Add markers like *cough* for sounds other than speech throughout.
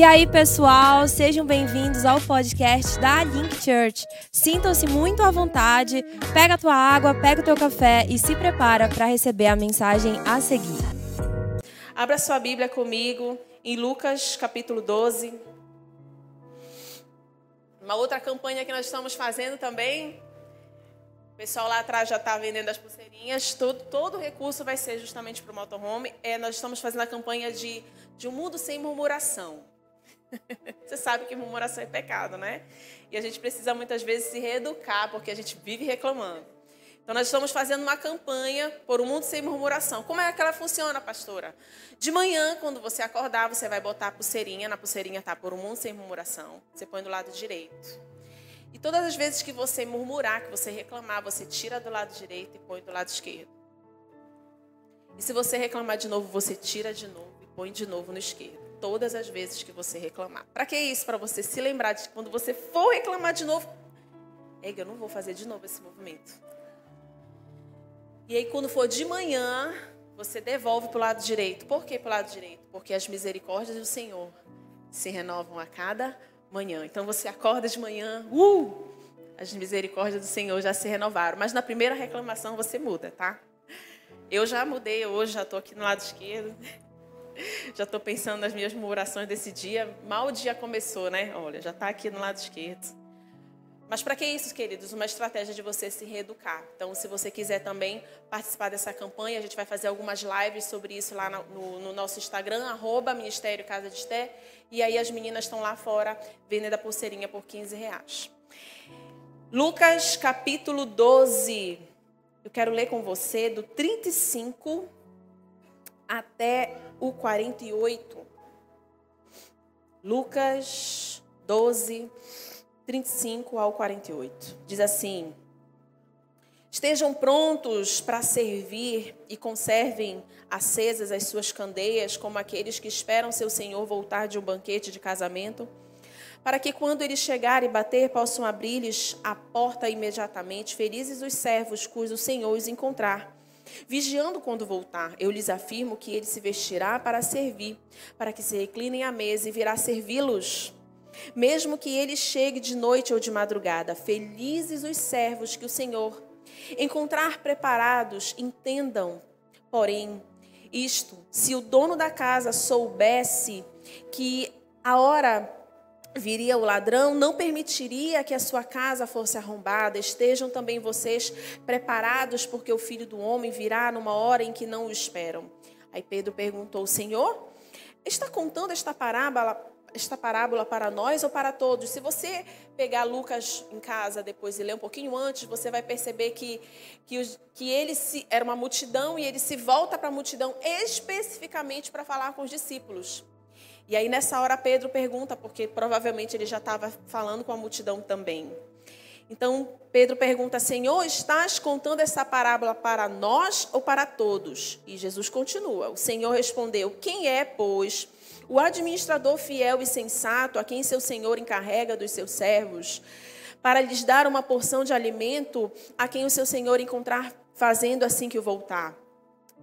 E aí, pessoal, sejam bem-vindos ao podcast da Link Church. Sintam-se muito à vontade, pega a tua água, pega o teu café e se prepara para receber a mensagem a seguir. Abra sua Bíblia comigo em Lucas capítulo 12. Uma outra campanha que nós estamos fazendo também. O pessoal lá atrás já está vendendo as pulseirinhas. Todo, todo recurso vai ser justamente para o motorhome. É, nós estamos fazendo a campanha de, de um mundo sem murmuração. *laughs* Você sabe que murmuração é pecado, né? E a gente precisa muitas vezes se reeducar, porque a gente vive reclamando. Então, nós estamos fazendo uma campanha por um mundo sem murmuração. Como é que ela funciona, pastora? De manhã, quando você acordar, você vai botar a pulseirinha. Na pulseirinha está por um mundo sem murmuração. Você põe do lado direito. E todas as vezes que você murmurar, que você reclamar, você tira do lado direito e põe do lado esquerdo. E se você reclamar de novo, você tira de novo e põe de novo no esquerdo todas as vezes que você reclamar. Para que isso? Para você se lembrar de que quando você for reclamar de novo, é eu não vou fazer de novo esse movimento. E aí quando for de manhã, você devolve para o lado direito. Por que para o lado direito? Porque as misericórdias do Senhor se renovam a cada manhã. Então você acorda de manhã, uh! As misericórdias do Senhor já se renovaram. Mas na primeira reclamação você muda, tá? Eu já mudei hoje, já estou aqui no lado esquerdo. *laughs* Já estou pensando nas minhas murmurações desse dia. Mal o dia começou, né? Olha, já está aqui no lado esquerdo. Mas para que isso, queridos? Uma estratégia de você se reeducar. Então, se você quiser também participar dessa campanha, a gente vai fazer algumas lives sobre isso lá no, no nosso Instagram, arroba Ministério Casa de Esté. E aí as meninas estão lá fora vendendo a pulseirinha por 15 reais. Lucas capítulo 12. Eu quero ler com você do 35 até o 48. Lucas 12, 35 ao 48. Diz assim: Estejam prontos para servir e conservem acesas as suas candeias, como aqueles que esperam seu senhor voltar de um banquete de casamento, para que quando ele chegar e bater, possam abrir-lhes a porta imediatamente, felizes os servos cujo senhor os encontrar vigiando quando voltar. Eu lhes afirmo que ele se vestirá para servir, para que se reclinem à mesa e virá servi-los. Mesmo que ele chegue de noite ou de madrugada, felizes os servos que o Senhor encontrar preparados, entendam, porém, isto, se o dono da casa soubesse que a hora viria o ladrão, não permitiria que a sua casa fosse arrombada. Estejam também vocês preparados, porque o filho do homem virá numa hora em que não o esperam. Aí Pedro perguntou: Senhor, está contando esta parábola, esta parábola para nós ou para todos? Se você pegar Lucas em casa depois e ler um pouquinho antes, você vai perceber que, que, que ele se, era uma multidão e ele se volta para a multidão especificamente para falar com os discípulos. E aí nessa hora Pedro pergunta, porque provavelmente ele já estava falando com a multidão também. Então Pedro pergunta: Senhor, estás contando essa parábola para nós ou para todos? E Jesus continua. O Senhor respondeu: Quem é, pois, o administrador fiel e sensato a quem seu senhor encarrega dos seus servos, para lhes dar uma porção de alimento a quem o seu senhor encontrar fazendo assim que o voltar?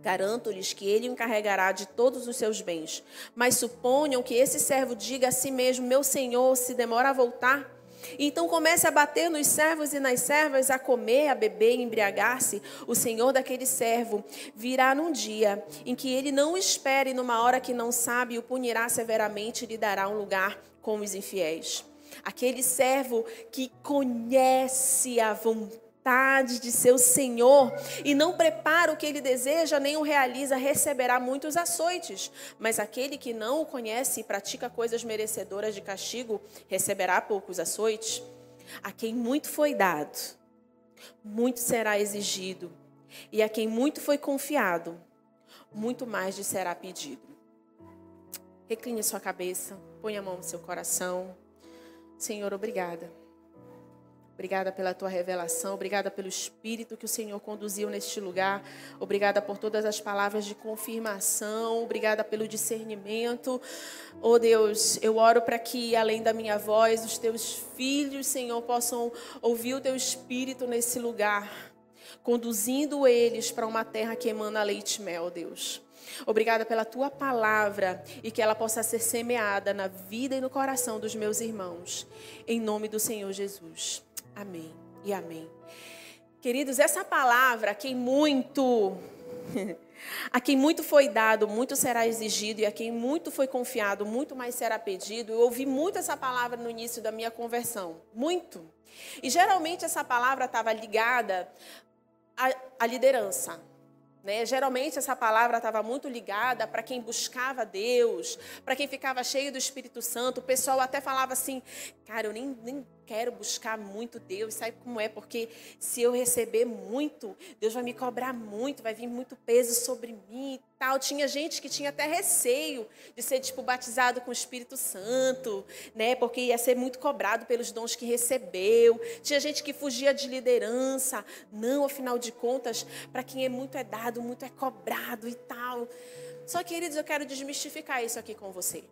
Garanto-lhes que ele encarregará de todos os seus bens. Mas suponham que esse servo diga a si mesmo: Meu senhor, se demora a voltar. Então comece a bater nos servos e nas servas, a comer, a beber e embriagar-se. O senhor daquele servo virá num dia em que ele não espere, numa hora que não sabe, o punirá severamente e lhe dará um lugar com os infiéis. Aquele servo que conhece a vontade vontade de seu Senhor e não prepara o que ele deseja nem o realiza, receberá muitos açoites. Mas aquele que não o conhece e pratica coisas merecedoras de castigo, receberá poucos açoites. A quem muito foi dado, muito será exigido. E a quem muito foi confiado, muito mais lhe será pedido. Recline sua cabeça, ponha a mão no seu coração. Senhor, obrigada. Obrigada pela tua revelação, obrigada pelo espírito que o Senhor conduziu neste lugar. Obrigada por todas as palavras de confirmação, obrigada pelo discernimento. Oh Deus, eu oro para que além da minha voz, os teus filhos, Senhor, possam ouvir o teu espírito nesse lugar, conduzindo eles para uma terra que emana leite e mel, Deus. Obrigada pela tua palavra e que ela possa ser semeada na vida e no coração dos meus irmãos. Em nome do Senhor Jesus. Amém e amém. Queridos, essa palavra, quem muito *laughs* A quem muito foi dado, muito será exigido, e a quem muito foi confiado, muito mais será pedido. Eu ouvi muito essa palavra no início da minha conversão. Muito. E geralmente essa palavra estava ligada à, à liderança. Né? Geralmente essa palavra estava muito ligada para quem buscava Deus, para quem ficava cheio do Espírito Santo. O pessoal até falava assim: cara, eu nem, nem quero buscar muito Deus, sabe como é? Porque se eu receber muito, Deus vai me cobrar muito, vai vir muito peso sobre mim e tal. Tinha gente que tinha até receio de ser tipo batizado com o Espírito Santo, né? Porque ia ser muito cobrado pelos dons que recebeu. Tinha gente que fugia de liderança. Não, afinal de contas, para quem é muito é dado, muito é cobrado e tal. Só queridos, eu quero desmistificar isso aqui com você.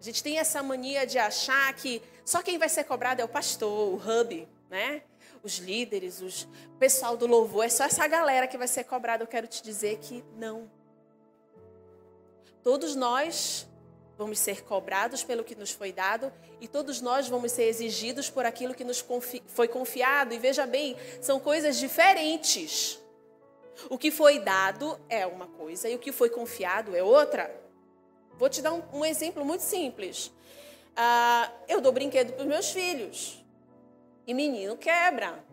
A gente tem essa mania de achar que só quem vai ser cobrado é o pastor, o hub, né? Os líderes, os o pessoal do louvor, é só essa galera que vai ser cobrada. Eu quero te dizer que não. Todos nós vamos ser cobrados pelo que nos foi dado e todos nós vamos ser exigidos por aquilo que nos confi foi confiado. E veja bem, são coisas diferentes. O que foi dado é uma coisa e o que foi confiado é outra. Vou te dar um, um exemplo muito simples. Ah, eu dou brinquedo para os meus filhos. E menino quebra.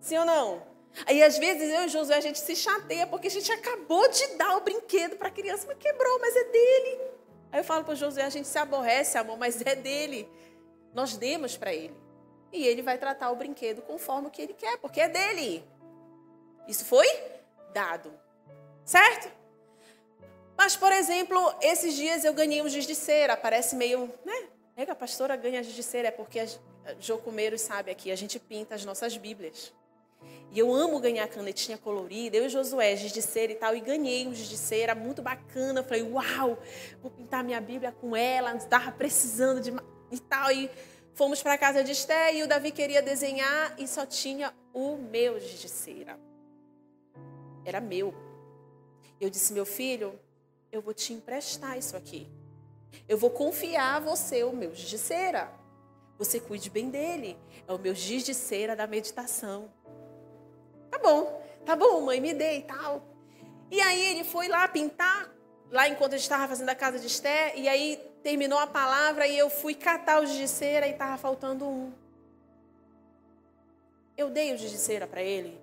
Sim ou não? Aí, às vezes, eu e Josué, a gente se chateia porque a gente acabou de dar o brinquedo para a criança, mas quebrou, mas é dele. Aí eu falo para Josué, a gente se aborrece, amor, mas é dele. Nós demos para ele. E ele vai tratar o brinquedo conforme o que ele quer, porque é dele. Isso foi dado. Certo? Mas, por exemplo, esses dias eu ganhei um giz de cera. Parece meio, né? É que a pastora ganha giz de cera, é porque a Jocumeiros sabe aqui, a gente pinta as nossas Bíblias. E eu amo ganhar canetinha colorida. Eu e Josué, giz de cera e tal. E ganhei um giz de cera muito bacana. Eu falei, uau, vou pintar minha Bíblia com ela. Estava precisando de e tal. E fomos para a casa de Esté e o Davi queria desenhar e só tinha o meu giz de cera. Era meu. Eu disse, meu filho, eu vou te emprestar isso aqui. Eu vou confiar a você o meu giz de cera. Você cuide bem dele. É o meu giz de cera da meditação. Tá bom, tá bom, mãe, me dê e tal. E aí ele foi lá pintar, lá enquanto a gente estava fazendo a casa de Esté, e aí terminou a palavra e eu fui catar o giz de cera e estava faltando um. Eu dei o giz de cera para ele.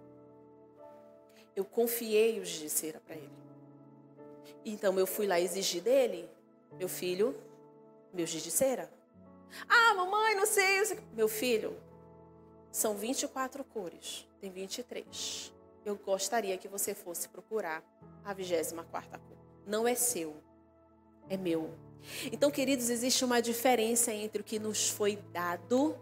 Eu confiei o giz de cera para ele. Então eu fui lá exigir dele, meu filho, meu giz de cera. Ah, mamãe, não sei. Meu filho, são 24 cores, tem 23. Eu gostaria que você fosse procurar a 24 cor. Não é seu, é meu. Então, queridos, existe uma diferença entre o que nos foi dado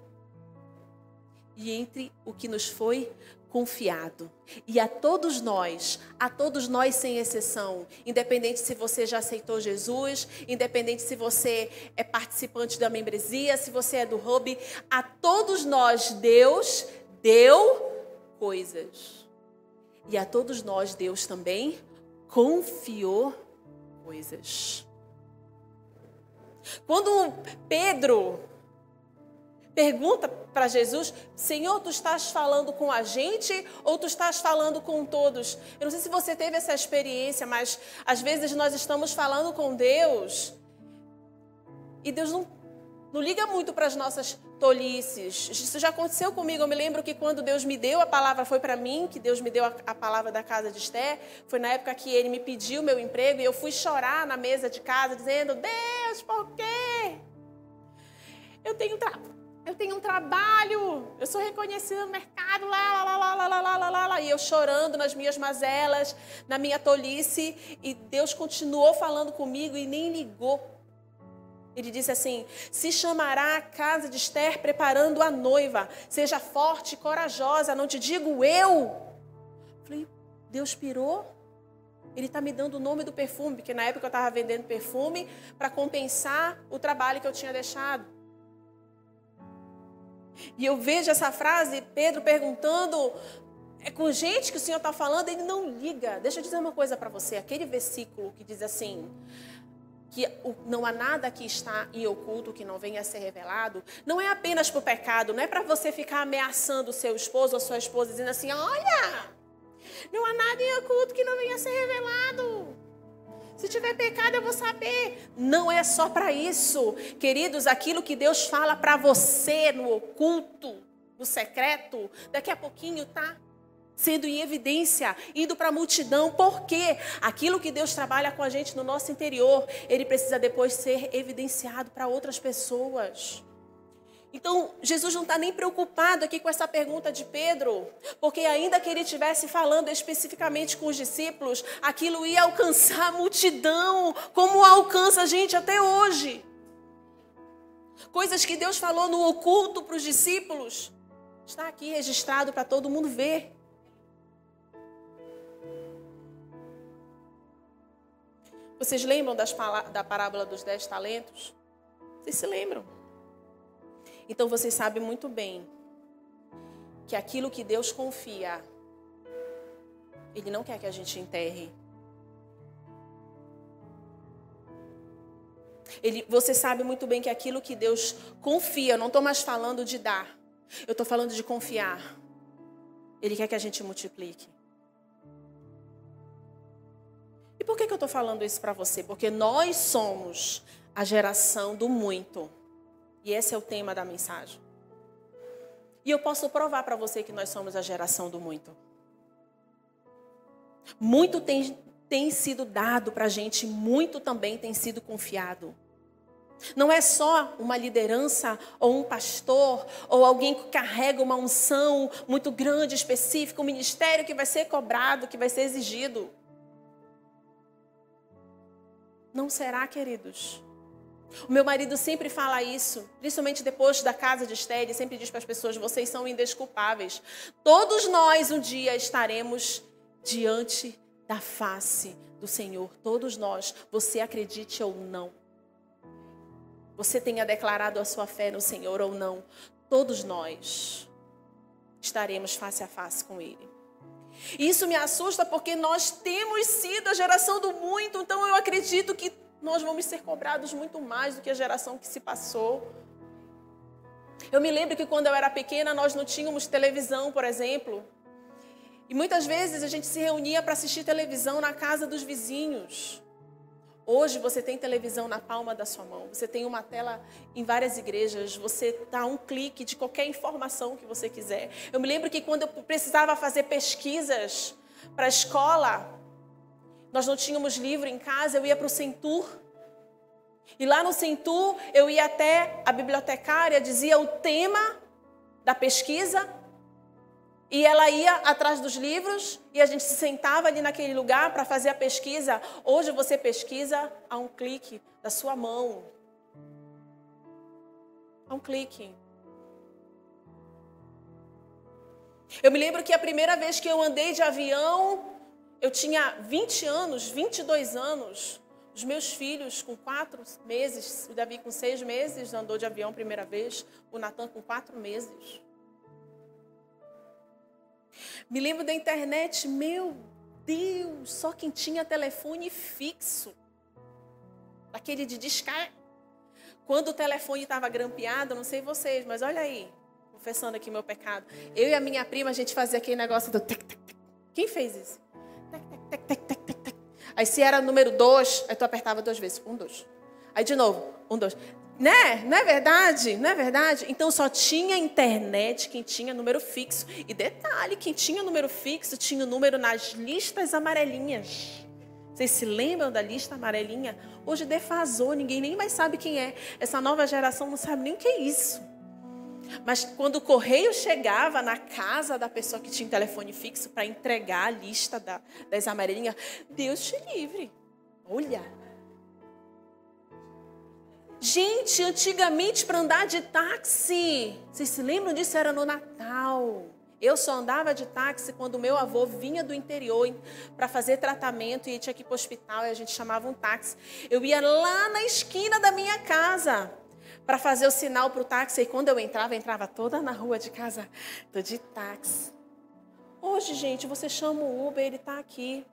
e entre o que nos foi confiado. E a todos nós, a todos nós sem exceção, independente se você já aceitou Jesus, independente se você é participante da membresia, se você é do hub, a todos nós Deus deu coisas. E a todos nós Deus também confiou coisas. Quando Pedro pergunta para Jesus: Senhor, tu estás falando com a gente ou tu estás falando com todos? Eu não sei se você teve essa experiência, mas às vezes nós estamos falando com Deus e Deus não, não liga muito para as nossas tolices. Isso já aconteceu comigo. Eu me lembro que quando Deus me deu a palavra, foi para mim que Deus me deu a, a, palavra da casa de Esté. Foi na época que ele me pediu meu emprego e eu fui chorar na mesa de casa, dizendo: Deus, por quê? Eu tenho trabalho eu tenho um trabalho, eu sou reconhecida no mercado, lá, lá, lá, lá, lá, lá, lá, lá, lá, e eu chorando nas minhas mazelas, na minha tolice, e Deus continuou falando comigo e nem ligou. Ele disse assim: Se chamará a casa de Esther preparando a noiva, seja forte e corajosa, não te digo eu. Falei, Deus pirou? Ele está me dando o nome do perfume, porque na época eu estava vendendo perfume para compensar o trabalho que eu tinha deixado. E eu vejo essa frase, Pedro perguntando é com gente que o Senhor está falando, ele não liga. Deixa eu dizer uma coisa para você. Aquele versículo que diz assim: que não há nada que está em oculto que não venha a ser revelado, não é apenas para o pecado, não é para você ficar ameaçando o seu esposo ou sua esposa, dizendo assim: olha, não há nada em oculto que não venha a ser revelado. Se tiver pecado, eu vou saber. Não é só para isso. Queridos, aquilo que Deus fala para você no oculto, no secreto, daqui a pouquinho tá sendo em evidência, indo para a multidão, porque aquilo que Deus trabalha com a gente no nosso interior, ele precisa depois ser evidenciado para outras pessoas. Então, Jesus não está nem preocupado aqui com essa pergunta de Pedro, porque ainda que ele estivesse falando especificamente com os discípulos, aquilo ia alcançar a multidão, como alcança a gente até hoje. Coisas que Deus falou no oculto para os discípulos, está aqui registrado para todo mundo ver. Vocês lembram das, da parábola dos dez talentos? Vocês se lembram? Então vocês sabem muito bem que aquilo que Deus confia, Ele não quer que a gente enterre. Ele, você sabe muito bem que aquilo que Deus confia, eu não estou mais falando de dar, eu estou falando de confiar. Ele quer que a gente multiplique. E por que, que eu estou falando isso para você? Porque nós somos a geração do muito. E esse é o tema da mensagem. E eu posso provar para você que nós somos a geração do muito. Muito tem, tem sido dado para a gente, muito também tem sido confiado. Não é só uma liderança ou um pastor ou alguém que carrega uma unção muito grande, específica, um ministério que vai ser cobrado, que vai ser exigido. Não será, queridos. O meu marido sempre fala isso, principalmente depois da casa de Esther, ele sempre diz para as pessoas: vocês são indesculpáveis. Todos nós um dia estaremos diante da face do Senhor. Todos nós, você acredite ou não. Você tenha declarado a sua fé no Senhor ou não. Todos nós estaremos face a face com Ele. Isso me assusta porque nós temos sido a geração do muito, então eu acredito que nós vamos ser cobrados muito mais do que a geração que se passou. Eu me lembro que quando eu era pequena nós não tínhamos televisão, por exemplo. E muitas vezes a gente se reunia para assistir televisão na casa dos vizinhos. Hoje você tem televisão na palma da sua mão, você tem uma tela em várias igrejas, você dá um clique de qualquer informação que você quiser. Eu me lembro que quando eu precisava fazer pesquisas para a escola, nós não tínhamos livro em casa, eu ia para o Centur. E lá no Centur, eu ia até a bibliotecária, dizia o tema da pesquisa, e ela ia atrás dos livros e a gente se sentava ali naquele lugar para fazer a pesquisa. Hoje você pesquisa a um clique da sua mão. A um clique. Eu me lembro que a primeira vez que eu andei de avião, eu tinha 20 anos, 22 anos. Os meus filhos com quatro meses, o Davi com seis meses andou de avião primeira vez, o Natan com quatro meses. Me lembro da internet, meu Deus, só quem tinha telefone fixo. Aquele de discar. Quando o telefone estava grampeado, não sei vocês, mas olha aí, confessando aqui meu pecado. Eu e a minha prima, a gente fazia aquele negócio do tec. Quem fez isso? Tec, tec, tec, tec, tec. Aí se era número dois, aí tu apertava duas vezes. Um, dois. Aí de novo, um, dois. Né? Não é verdade? Não é verdade? Então só tinha internet quem tinha número fixo. E detalhe, quem tinha número fixo tinha o número nas listas amarelinhas. Vocês se lembram da lista amarelinha? Hoje defasou, ninguém nem mais sabe quem é. Essa nova geração não sabe nem o que é isso. Mas quando o correio chegava na casa da pessoa que tinha telefone fixo para entregar a lista da, das amarelinhas, Deus te livre. Olha, Gente, antigamente para andar de táxi, vocês se lembram disso? Era no Natal. Eu só andava de táxi quando meu avô vinha do interior para fazer tratamento e tinha que ir para o hospital e a gente chamava um táxi. Eu ia lá na esquina da minha casa para fazer o sinal para o táxi e quando eu entrava, entrava toda na rua de casa, tô de táxi. Hoje, gente, você chama o Uber, ele está aqui.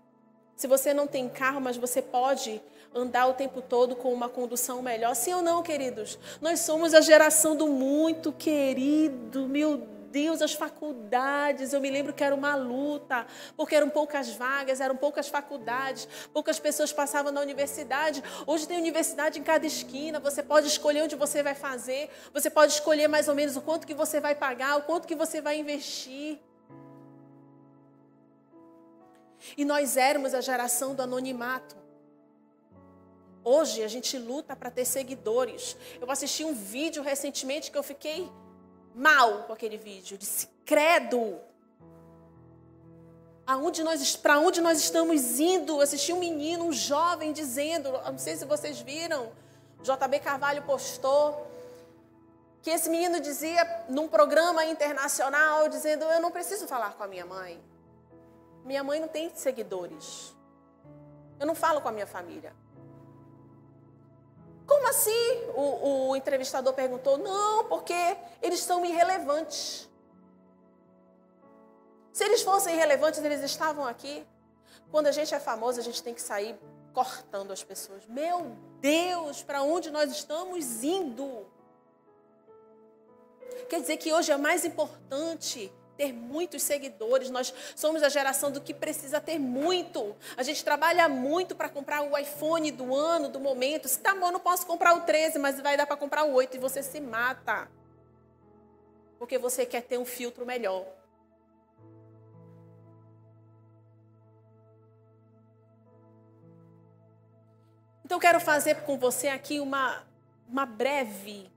Se você não tem carro, mas você pode andar o tempo todo com uma condução melhor. Sim ou não, queridos? Nós somos a geração do muito querido, meu Deus, as faculdades, eu me lembro que era uma luta, porque eram poucas vagas, eram poucas faculdades, poucas pessoas passavam na universidade. Hoje tem universidade em cada esquina, você pode escolher onde você vai fazer, você pode escolher mais ou menos o quanto que você vai pagar, o quanto que você vai investir. E nós éramos a geração do anonimato. Hoje a gente luta para ter seguidores. Eu assisti um vídeo recentemente que eu fiquei mal com aquele vídeo. Eu disse, credo. Aonde nós, para onde nós estamos indo? Eu assisti um menino, um jovem, dizendo, não sei se vocês viram, JB Carvalho postou, que esse menino dizia num programa internacional, dizendo, eu não preciso falar com a minha mãe. Minha mãe não tem seguidores. Eu não falo com a minha família. Como assim? O, o entrevistador perguntou. Não, porque eles são irrelevantes. Se eles fossem irrelevantes, eles estavam aqui. Quando a gente é famoso, a gente tem que sair cortando as pessoas. Meu Deus, para onde nós estamos indo? Quer dizer que hoje é mais importante ter muitos seguidores. Nós somos a geração do que precisa ter muito. A gente trabalha muito para comprar o iPhone do ano, do momento. Se tá bom, não posso comprar o 13, mas vai dar para comprar o 8 e você se mata. Porque você quer ter um filtro melhor. Então eu quero fazer com você aqui uma, uma breve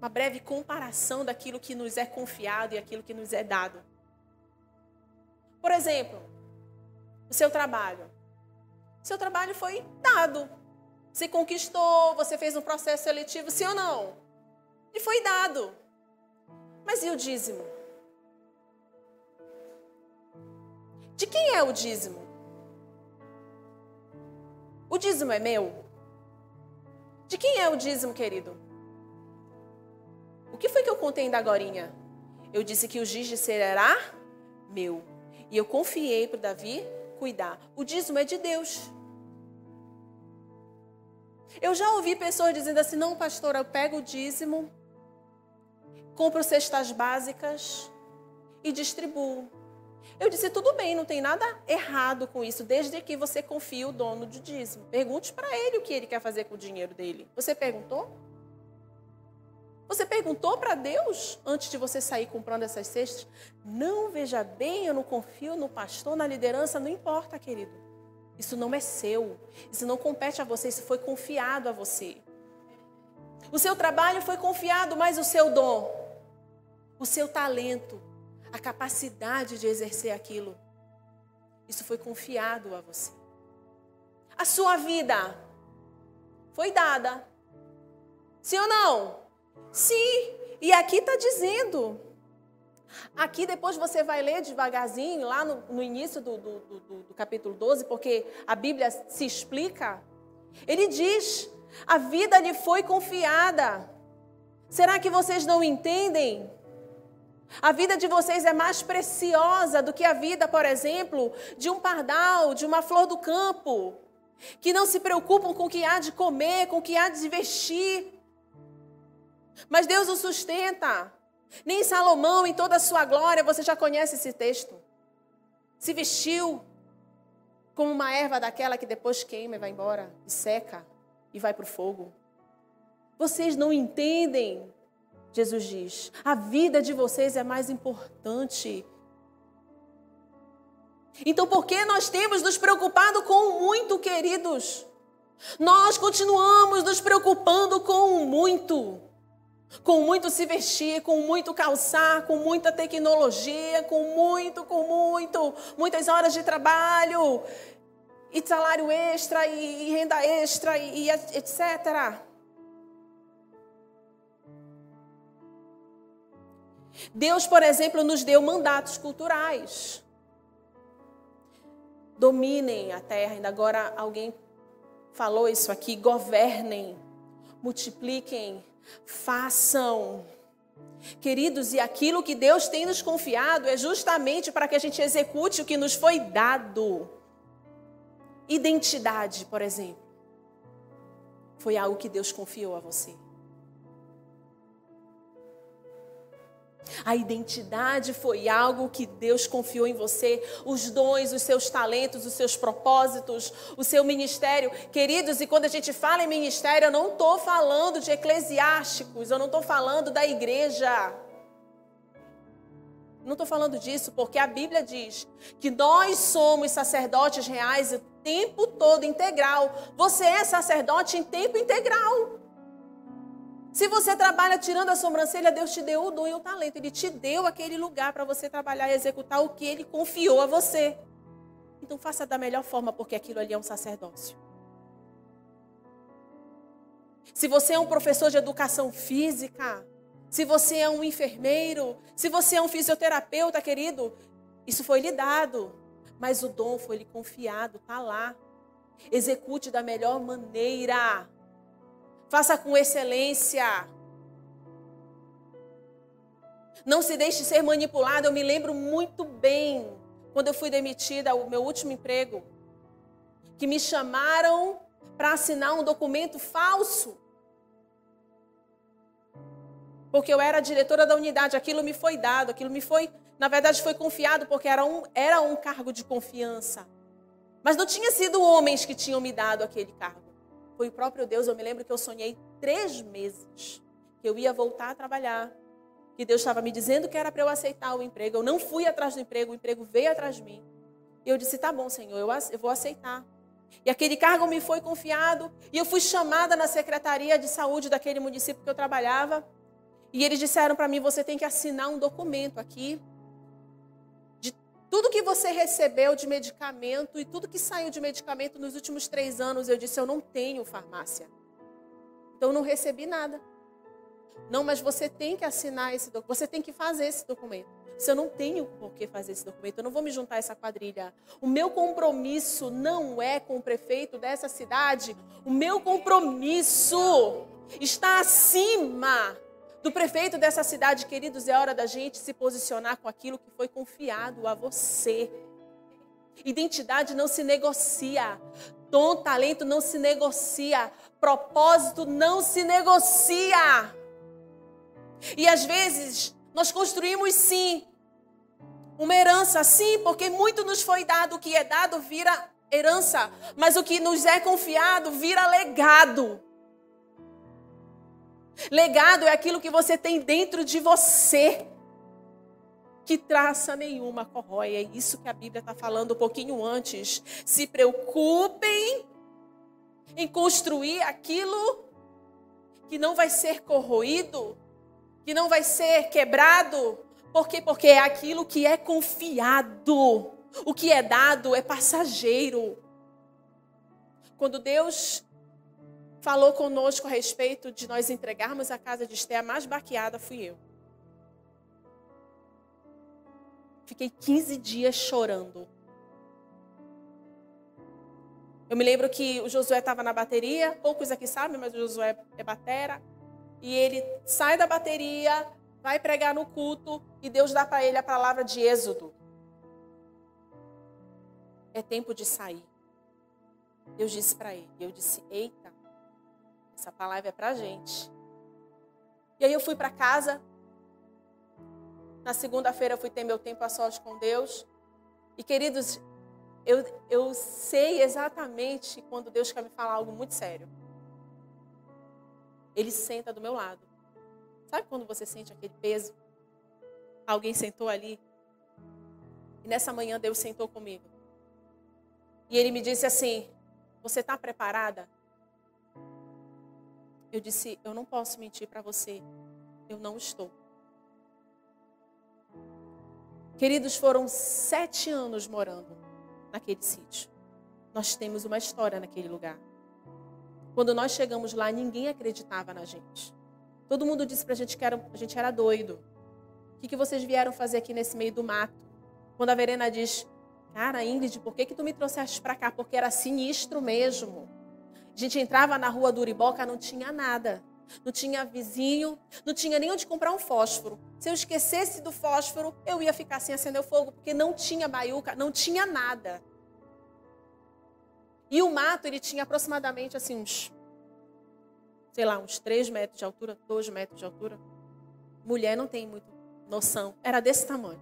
uma breve comparação daquilo que nos é confiado e aquilo que nos é dado. Por exemplo, o seu trabalho. O seu trabalho foi dado. Você conquistou, você fez um processo seletivo, sim ou não? E foi dado. Mas e o dízimo? De quem é o dízimo? O dízimo é meu? De quem é o dízimo, querido? Que foi que eu contei ainda agorinha? Eu disse que o giz de será meu. E eu confiei para Davi cuidar. O dízimo é de Deus. Eu já ouvi pessoas dizendo assim: não, pastor, eu pego o dízimo, compro cestas básicas e distribuo. Eu disse: tudo bem, não tem nada errado com isso, desde que você confie o dono do dízimo. Pergunte para ele o que ele quer fazer com o dinheiro dele. Você perguntou? Você perguntou para Deus antes de você sair comprando essas cestas? Não, veja bem, eu não confio no pastor, na liderança, não importa, querido. Isso não é seu. Isso não compete a você, isso foi confiado a você. O seu trabalho foi confiado, mas o seu dom, o seu talento, a capacidade de exercer aquilo, isso foi confiado a você. A sua vida foi dada. Sim ou não? Sim, e aqui está dizendo. Aqui depois você vai ler devagarzinho, lá no, no início do, do, do, do capítulo 12, porque a Bíblia se explica. Ele diz: a vida lhe foi confiada. Será que vocês não entendem? A vida de vocês é mais preciosa do que a vida, por exemplo, de um pardal, de uma flor do campo, que não se preocupam com o que há de comer, com o que há de vestir. Mas Deus o sustenta. Nem Salomão, em toda a sua glória, você já conhece esse texto. Se vestiu como uma erva daquela que depois queima e vai embora, e seca, e vai para o fogo. Vocês não entendem, Jesus diz. A vida de vocês é mais importante. Então, por que nós temos nos preocupado com muito, queridos? Nós continuamos nos preocupando com o muito com muito se vestir, com muito calçar, com muita tecnologia, com muito, com muito, muitas horas de trabalho, e salário extra, e, renda extra, e, etc. Deus, por exemplo, nos deu mandatos culturais. Dominem a terra, ainda agora alguém falou isso aqui, governem, multipliquem façam. Queridos, e aquilo que Deus tem nos confiado é justamente para que a gente execute o que nos foi dado. Identidade, por exemplo, foi algo que Deus confiou a você. A identidade foi algo que Deus confiou em você, os dons, os seus talentos, os seus propósitos, o seu ministério. Queridos, e quando a gente fala em ministério, eu não estou falando de eclesiásticos, eu não estou falando da igreja. Não estou falando disso porque a Bíblia diz que nós somos sacerdotes reais o tempo todo integral. Você é sacerdote em tempo integral. Se você trabalha tirando a sobrancelha, Deus te deu o dom e o talento. Ele te deu aquele lugar para você trabalhar e executar o que ele confiou a você. Então faça da melhor forma, porque aquilo ali é um sacerdócio. Se você é um professor de educação física, se você é um enfermeiro, se você é um fisioterapeuta, querido, isso foi lhe dado, mas o dom foi lhe confiado, está lá. Execute da melhor maneira. Faça com excelência. Não se deixe ser manipulado. Eu me lembro muito bem quando eu fui demitida, o meu último emprego, que me chamaram para assinar um documento falso. Porque eu era diretora da unidade, aquilo me foi dado, aquilo me foi, na verdade, foi confiado porque era um, era um cargo de confiança. Mas não tinha sido homens que tinham me dado aquele cargo. Foi o próprio Deus. Eu me lembro que eu sonhei três meses que eu ia voltar a trabalhar. Que Deus estava me dizendo que era para eu aceitar o emprego. Eu não fui atrás do emprego, o emprego veio atrás de mim. E eu disse: tá bom, Senhor, eu, eu vou aceitar. E aquele cargo me foi confiado. E eu fui chamada na secretaria de saúde daquele município que eu trabalhava. E eles disseram para mim: você tem que assinar um documento aqui tudo que você recebeu de medicamento e tudo que saiu de medicamento nos últimos três anos, eu disse: eu não tenho farmácia. Então, não recebi nada. Não, mas você tem que assinar esse documento, você tem que fazer esse documento. Se eu não tenho por que fazer esse documento, eu não vou me juntar a essa quadrilha. O meu compromisso não é com o prefeito dessa cidade. O meu compromisso está acima do prefeito dessa cidade, queridos, é hora da gente se posicionar com aquilo que foi confiado a você. Identidade não se negocia, dom, talento não se negocia, propósito não se negocia. E às vezes nós construímos sim uma herança, sim, porque muito nos foi dado, o que é dado vira herança, mas o que nos é confiado vira legado. Legado é aquilo que você tem dentro de você, que traça nenhuma corrói. É isso que a Bíblia está falando um pouquinho antes. Se preocupem em construir aquilo que não vai ser corroído, que não vai ser quebrado. Por quê? Porque é aquilo que é confiado. O que é dado é passageiro. Quando Deus falou conosco a respeito de nós entregarmos a casa de Esté, a mais baqueada fui eu. Fiquei 15 dias chorando. Eu me lembro que o Josué estava na bateria, poucos aqui sabem, mas o Josué é batera. E ele sai da bateria, vai pregar no culto e Deus dá para ele a palavra de êxodo. É tempo de sair. Deus disse para ele. Eu disse: Eita, essa palavra é para gente. E aí eu fui para casa. Na segunda-feira fui ter meu tempo a sós com Deus. E queridos, eu, eu sei exatamente quando Deus quer me falar algo muito sério. Ele senta do meu lado. Sabe quando você sente aquele peso? Alguém sentou ali. E nessa manhã Deus sentou comigo. E ele me disse assim: Você está preparada eu disse: Eu não posso mentir para você. Eu não estou. Queridos, foram sete anos morando naquele sítio. Nós temos uma história naquele lugar. Quando nós chegamos lá, ninguém acreditava na gente. Todo mundo disse para a gente que era, a gente era doido. O que, que vocês vieram fazer aqui nesse meio do mato? Quando a Verena diz, cara, Ingrid, por que, que tu me trouxeste para cá? Porque era sinistro mesmo. A gente entrava na rua do Uriboca, não tinha nada. não tinha vizinho, não tinha nem onde comprar um fósforo. Se eu esquecesse do fósforo, eu ia ficar sem acender o fogo, porque não tinha baiuca, não tinha nada. E o mato, ele tinha aproximadamente assim uns, sei lá, uns 3 metros de altura, 2 metros de altura. Mulher não tem muito noção. Era desse tamanho.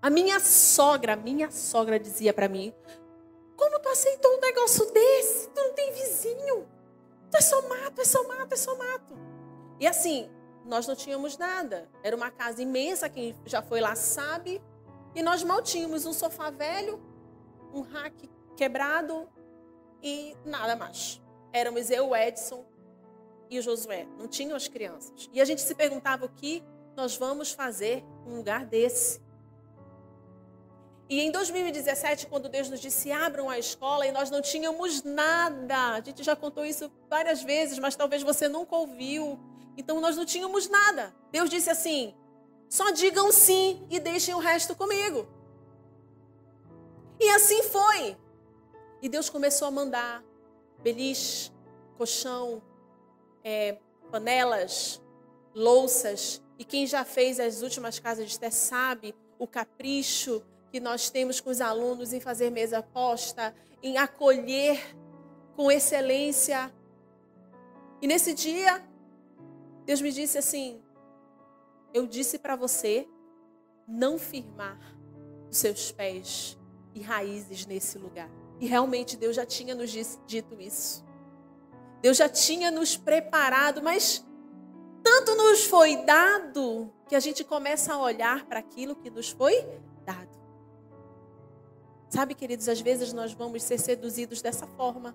A minha sogra, minha sogra dizia para mim: Como tu aceitou um negócio desse? Tu não tem vizinho. Tu é só mato, é só mato, é só mato. E assim, nós não tínhamos nada. Era uma casa imensa, quem já foi lá sabe. E nós mal tínhamos um sofá velho, um rack quebrado e nada mais. Éramos eu, o Edson e o Josué. Não tinham as crianças. E a gente se perguntava o que nós vamos fazer num lugar desse. E em 2017, quando Deus nos disse abram a escola e nós não tínhamos nada, a gente já contou isso várias vezes, mas talvez você nunca ouviu. Então nós não tínhamos nada. Deus disse assim: só digam sim e deixem o resto comigo. E assim foi. E Deus começou a mandar beliche, colchão, é, panelas, louças. E quem já fez as últimas casas de Esté sabe o capricho que nós temos com os alunos em fazer mesa posta, em acolher com excelência. E nesse dia, Deus me disse assim: Eu disse para você não firmar os seus pés e raízes nesse lugar. E realmente Deus já tinha nos dito isso. Deus já tinha nos preparado, mas tanto nos foi dado que a gente começa a olhar para aquilo que nos foi. Sabe, queridos, às vezes nós vamos ser seduzidos dessa forma.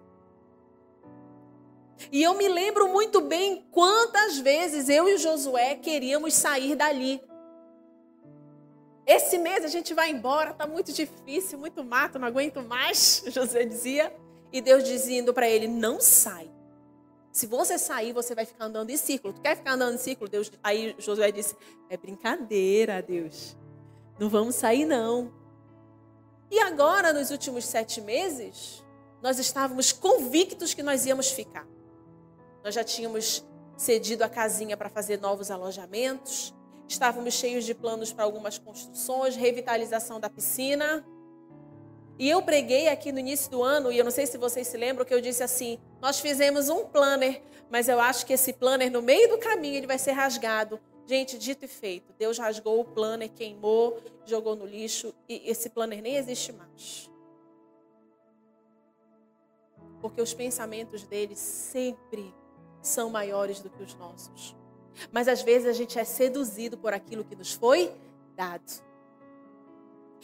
E eu me lembro muito bem quantas vezes eu e o Josué queríamos sair dali. Esse mês a gente vai embora, está muito difícil, muito mato, não aguento mais, *laughs* José dizia. E Deus dizendo para ele: não sai. Se você sair, você vai ficar andando em círculo. Tu quer ficar andando em círculo? Deus, aí Josué disse: é brincadeira, Deus. Não vamos sair, não. E agora, nos últimos sete meses, nós estávamos convictos que nós íamos ficar. Nós já tínhamos cedido a casinha para fazer novos alojamentos, estávamos cheios de planos para algumas construções, revitalização da piscina. E eu preguei aqui no início do ano, e eu não sei se vocês se lembram, que eu disse assim: nós fizemos um planner, mas eu acho que esse planner, no meio do caminho, ele vai ser rasgado Gente, dito e feito, Deus rasgou o planner, queimou, jogou no lixo e esse planner nem existe mais. Porque os pensamentos dele sempre são maiores do que os nossos. Mas às vezes a gente é seduzido por aquilo que nos foi dado.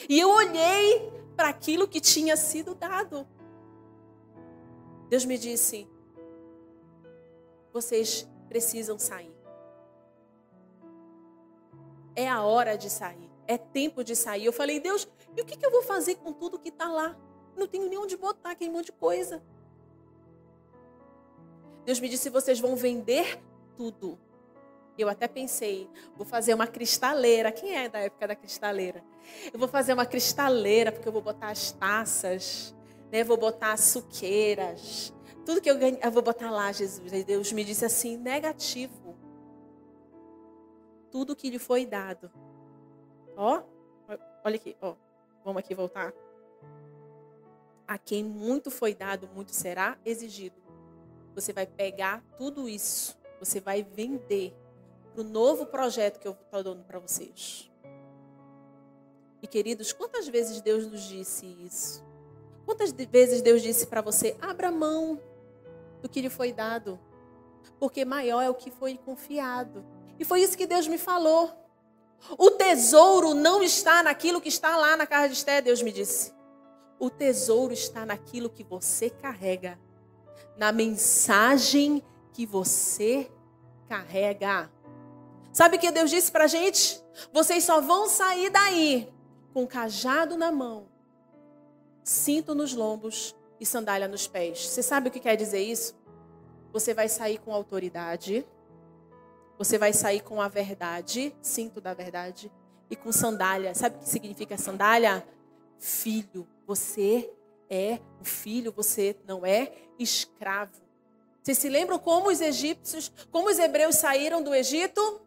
E eu olhei para aquilo que tinha sido dado. Deus me disse: vocês precisam sair. É a hora de sair. É tempo de sair. Eu falei, Deus, e o que, eu vou fazer com tudo que está lá? Não tenho nem onde botar aquele monte de coisa. Deus me disse: vocês vão vender tudo. Eu até pensei, vou fazer uma cristaleira. Quem é da época da cristaleira? Eu vou fazer uma cristaleira, porque eu vou botar as taças, né? vou botar as suqueiras. Tudo que eu ganho, eu vou botar lá, Jesus. Deus me disse assim: negativo tudo que lhe foi dado. Ó, olha aqui, ó. Vamos aqui voltar. A quem muito foi dado, muito será exigido. Você vai pegar tudo isso, você vai vender para o novo projeto que eu estou dando para vocês. E queridos, quantas vezes Deus nos disse isso? Quantas vezes Deus disse para você: abra mão do que lhe foi dado, porque maior é o que foi confiado. E foi isso que Deus me falou. O tesouro não está naquilo que está lá na casa de Esté, Deus me disse. O tesouro está naquilo que você carrega, na mensagem que você carrega. Sabe o que Deus disse para gente? Vocês só vão sair daí com cajado na mão, cinto nos lombos e sandália nos pés. Você sabe o que quer dizer isso? Você vai sair com autoridade você vai sair com a verdade, cinto da verdade, e com sandália. Sabe o que significa sandália? Filho. Você é o filho, você não é escravo. Vocês se lembram como os egípcios, como os hebreus saíram do Egito?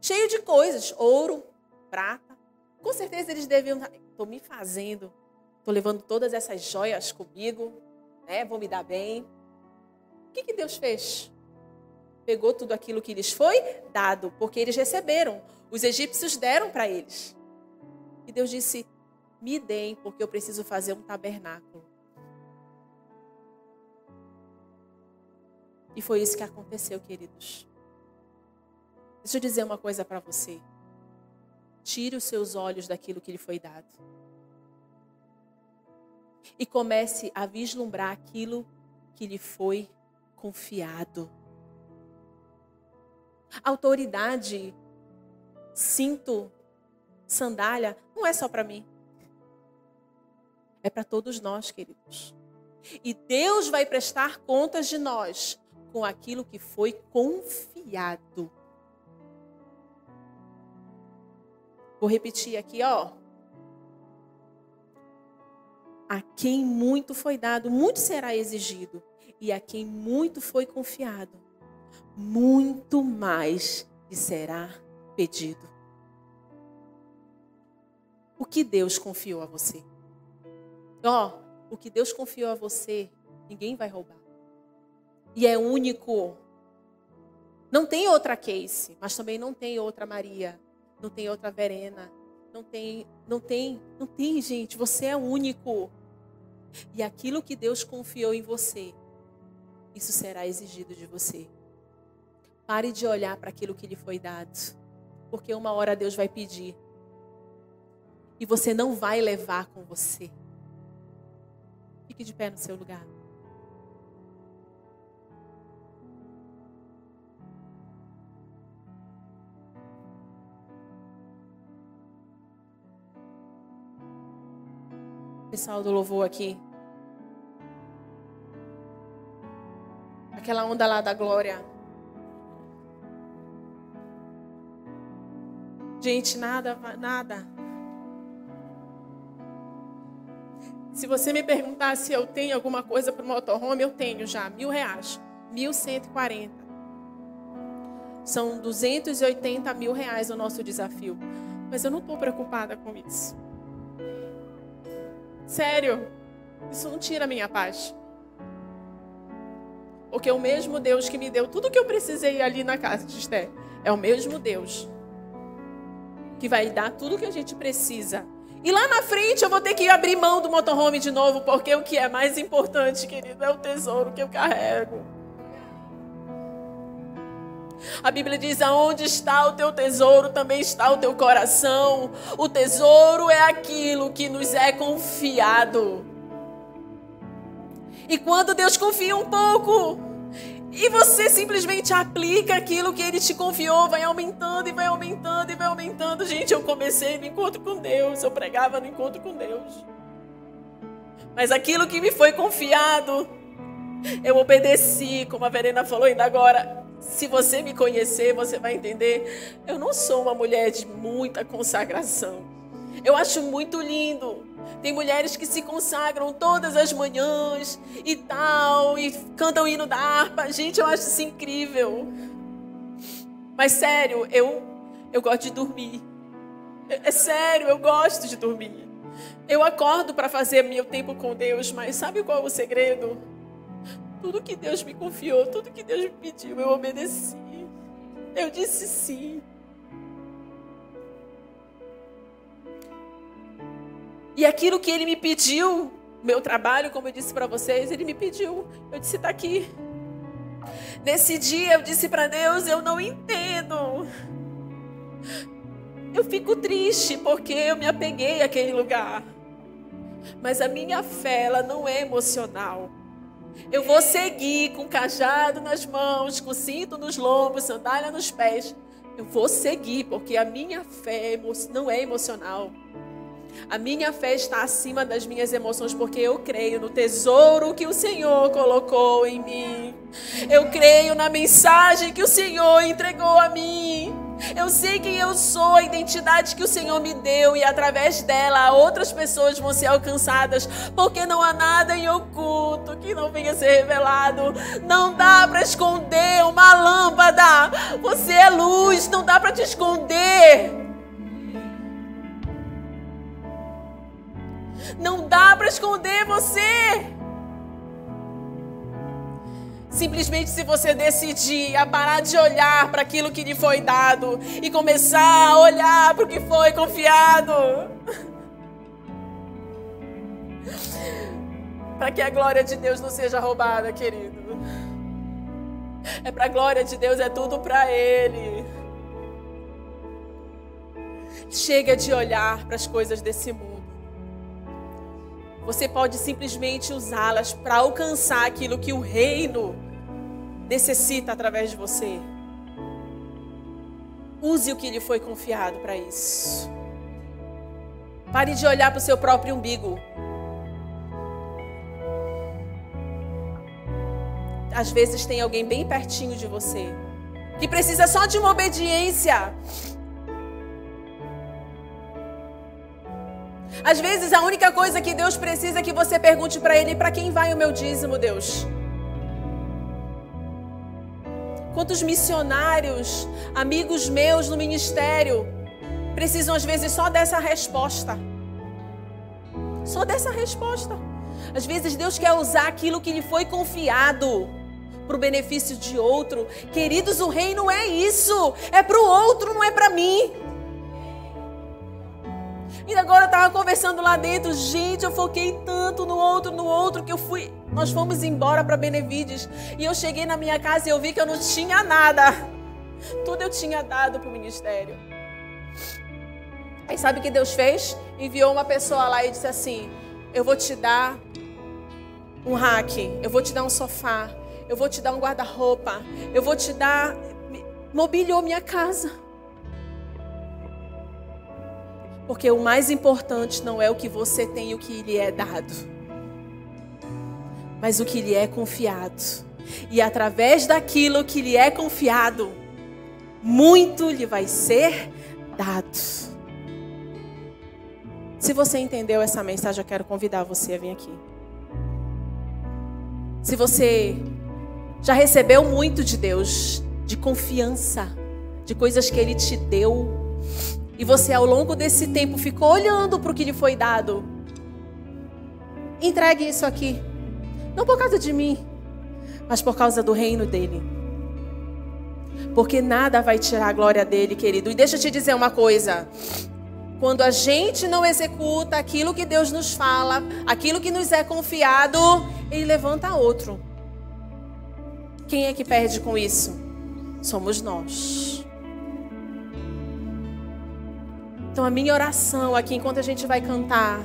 Cheio de coisas, ouro, prata. Com certeza eles deviam. Estou me fazendo, estou levando todas essas joias comigo, né? Vou me dar bem. O que, que Deus fez? Pegou tudo aquilo que lhes foi dado, porque eles receberam. Os egípcios deram para eles. E Deus disse: Me deem, porque eu preciso fazer um tabernáculo. E foi isso que aconteceu, queridos. Deixa eu dizer uma coisa para você. Tire os seus olhos daquilo que lhe foi dado. E comece a vislumbrar aquilo que lhe foi confiado. Autoridade, cinto, sandália, não é só para mim. É para todos nós, queridos. E Deus vai prestar contas de nós com aquilo que foi confiado. Vou repetir aqui, ó. A quem muito foi dado, muito será exigido. E a quem muito foi confiado, muito mais lhe será pedido. O que Deus confiou a você? Ó, o que Deus confiou a você, ninguém vai roubar e é único. Não tem outra Case, mas também não tem outra Maria, não tem outra Verena, não tem, não tem, não tem, gente, você é único. E aquilo que Deus confiou em você, isso será exigido de você. Pare de olhar para aquilo que lhe foi dado, porque uma hora Deus vai pedir. E você não vai levar com você. Fique de pé no seu lugar. Pessoal do louvor aqui. Aquela onda lá da glória. Gente, nada, nada. Se você me perguntar se eu tenho alguma coisa para o motorhome, eu tenho já. Mil reais. Mil cento e quarenta. São 280 mil reais o nosso desafio. Mas eu não estou preocupada com isso. Sério, isso não tira a minha paz. Porque o mesmo Deus que me deu tudo que eu precisei ali na casa de Esther é o mesmo Deus que vai dar tudo que a gente precisa. E lá na frente eu vou ter que abrir mão do motorhome de novo, porque o que é mais importante, querido, é o tesouro que eu carrego. A Bíblia diz: aonde está o teu tesouro, também está o teu coração. O tesouro é aquilo que nos é confiado. E quando Deus confia um pouco, e você simplesmente aplica aquilo que Ele te confiou, vai aumentando e vai aumentando e vai aumentando. Gente, eu comecei no encontro com Deus, eu pregava no encontro com Deus. Mas aquilo que me foi confiado, eu obedeci, como a Verena falou ainda agora. Se você me conhecer, você vai entender. Eu não sou uma mulher de muita consagração. Eu acho muito lindo. Tem mulheres que se consagram todas as manhãs e tal, e cantam o hino da harpa. Gente, eu acho isso incrível. Mas sério, eu, eu gosto de dormir. É, é sério, eu gosto de dormir. Eu acordo para fazer meu tempo com Deus, mas sabe qual é o segredo? Tudo que Deus me confiou, tudo que Deus me pediu, eu obedeci. Eu disse sim. E aquilo que ele me pediu, meu trabalho, como eu disse para vocês, ele me pediu. Eu disse: está aqui. Nesse dia eu disse para Deus: eu não entendo. Eu fico triste porque eu me apeguei àquele lugar. Mas a minha fé, ela não é emocional. Eu vou seguir com cajado nas mãos, com cinto nos lombos, sandália nos pés. Eu vou seguir, porque a minha fé não é emocional. A minha fé está acima das minhas emoções, porque eu creio no tesouro que o Senhor colocou em mim. Eu creio na mensagem que o Senhor entregou a mim. Eu sei quem eu sou, a identidade que o Senhor me deu e através dela outras pessoas vão ser alcançadas, porque não há nada em oculto que não venha ser revelado. Não dá para esconder uma lâmpada. Você é luz, não dá para te esconder. Não dá para esconder você. Simplesmente se você decidir a parar de olhar para aquilo que lhe foi dado e começar a olhar para o que foi confiado. para que a glória de Deus não seja roubada, querido. É para a glória de Deus, é tudo para Ele. Chega de olhar para as coisas desse mundo. Você pode simplesmente usá-las para alcançar aquilo que o reino necessita através de você. Use o que lhe foi confiado para isso. Pare de olhar para o seu próprio umbigo. Às vezes tem alguém bem pertinho de você que precisa só de uma obediência Às vezes a única coisa que Deus precisa é que você pergunte para Ele: para quem vai o meu dízimo, Deus? Quantos missionários, amigos meus no ministério, precisam às vezes só dessa resposta? Só dessa resposta. Às vezes Deus quer usar aquilo que lhe foi confiado para o benefício de outro. Queridos, o reino é isso. É para o outro, não é para mim. E agora eu estava conversando lá dentro, gente, eu foquei tanto no outro, no outro, que eu fui. Nós fomos embora para Benevides. E eu cheguei na minha casa e eu vi que eu não tinha nada. Tudo eu tinha dado para o ministério. Aí sabe o que Deus fez? Enviou uma pessoa lá e disse assim: Eu vou te dar um rack, eu vou te dar um sofá, eu vou te dar um guarda-roupa, eu vou te dar. Mobiliou minha casa. Porque o mais importante não é o que você tem e o que lhe é dado, mas o que lhe é confiado. E através daquilo que lhe é confiado, muito lhe vai ser dado. Se você entendeu essa mensagem, eu quero convidar você a vir aqui. Se você já recebeu muito de Deus, de confiança, de coisas que Ele te deu, e você ao longo desse tempo ficou olhando para o que lhe foi dado, entregue isso aqui. Não por causa de mim, mas por causa do reino dele. Porque nada vai tirar a glória dele, querido. E deixa eu te dizer uma coisa. Quando a gente não executa aquilo que Deus nos fala, aquilo que nos é confiado, ele levanta outro. Quem é que perde com isso? Somos nós. Então a minha oração aqui enquanto a gente vai cantar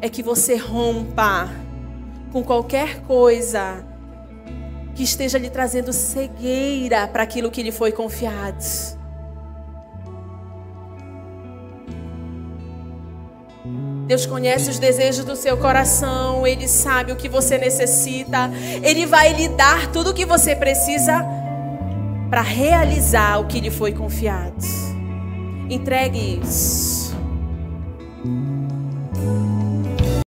é que você rompa com qualquer coisa que esteja lhe trazendo cegueira para aquilo que lhe foi confiado. Deus conhece os desejos do seu coração, Ele sabe o que você necessita, Ele vai lhe dar tudo o que você precisa para realizar o que lhe foi confiado. Entregue.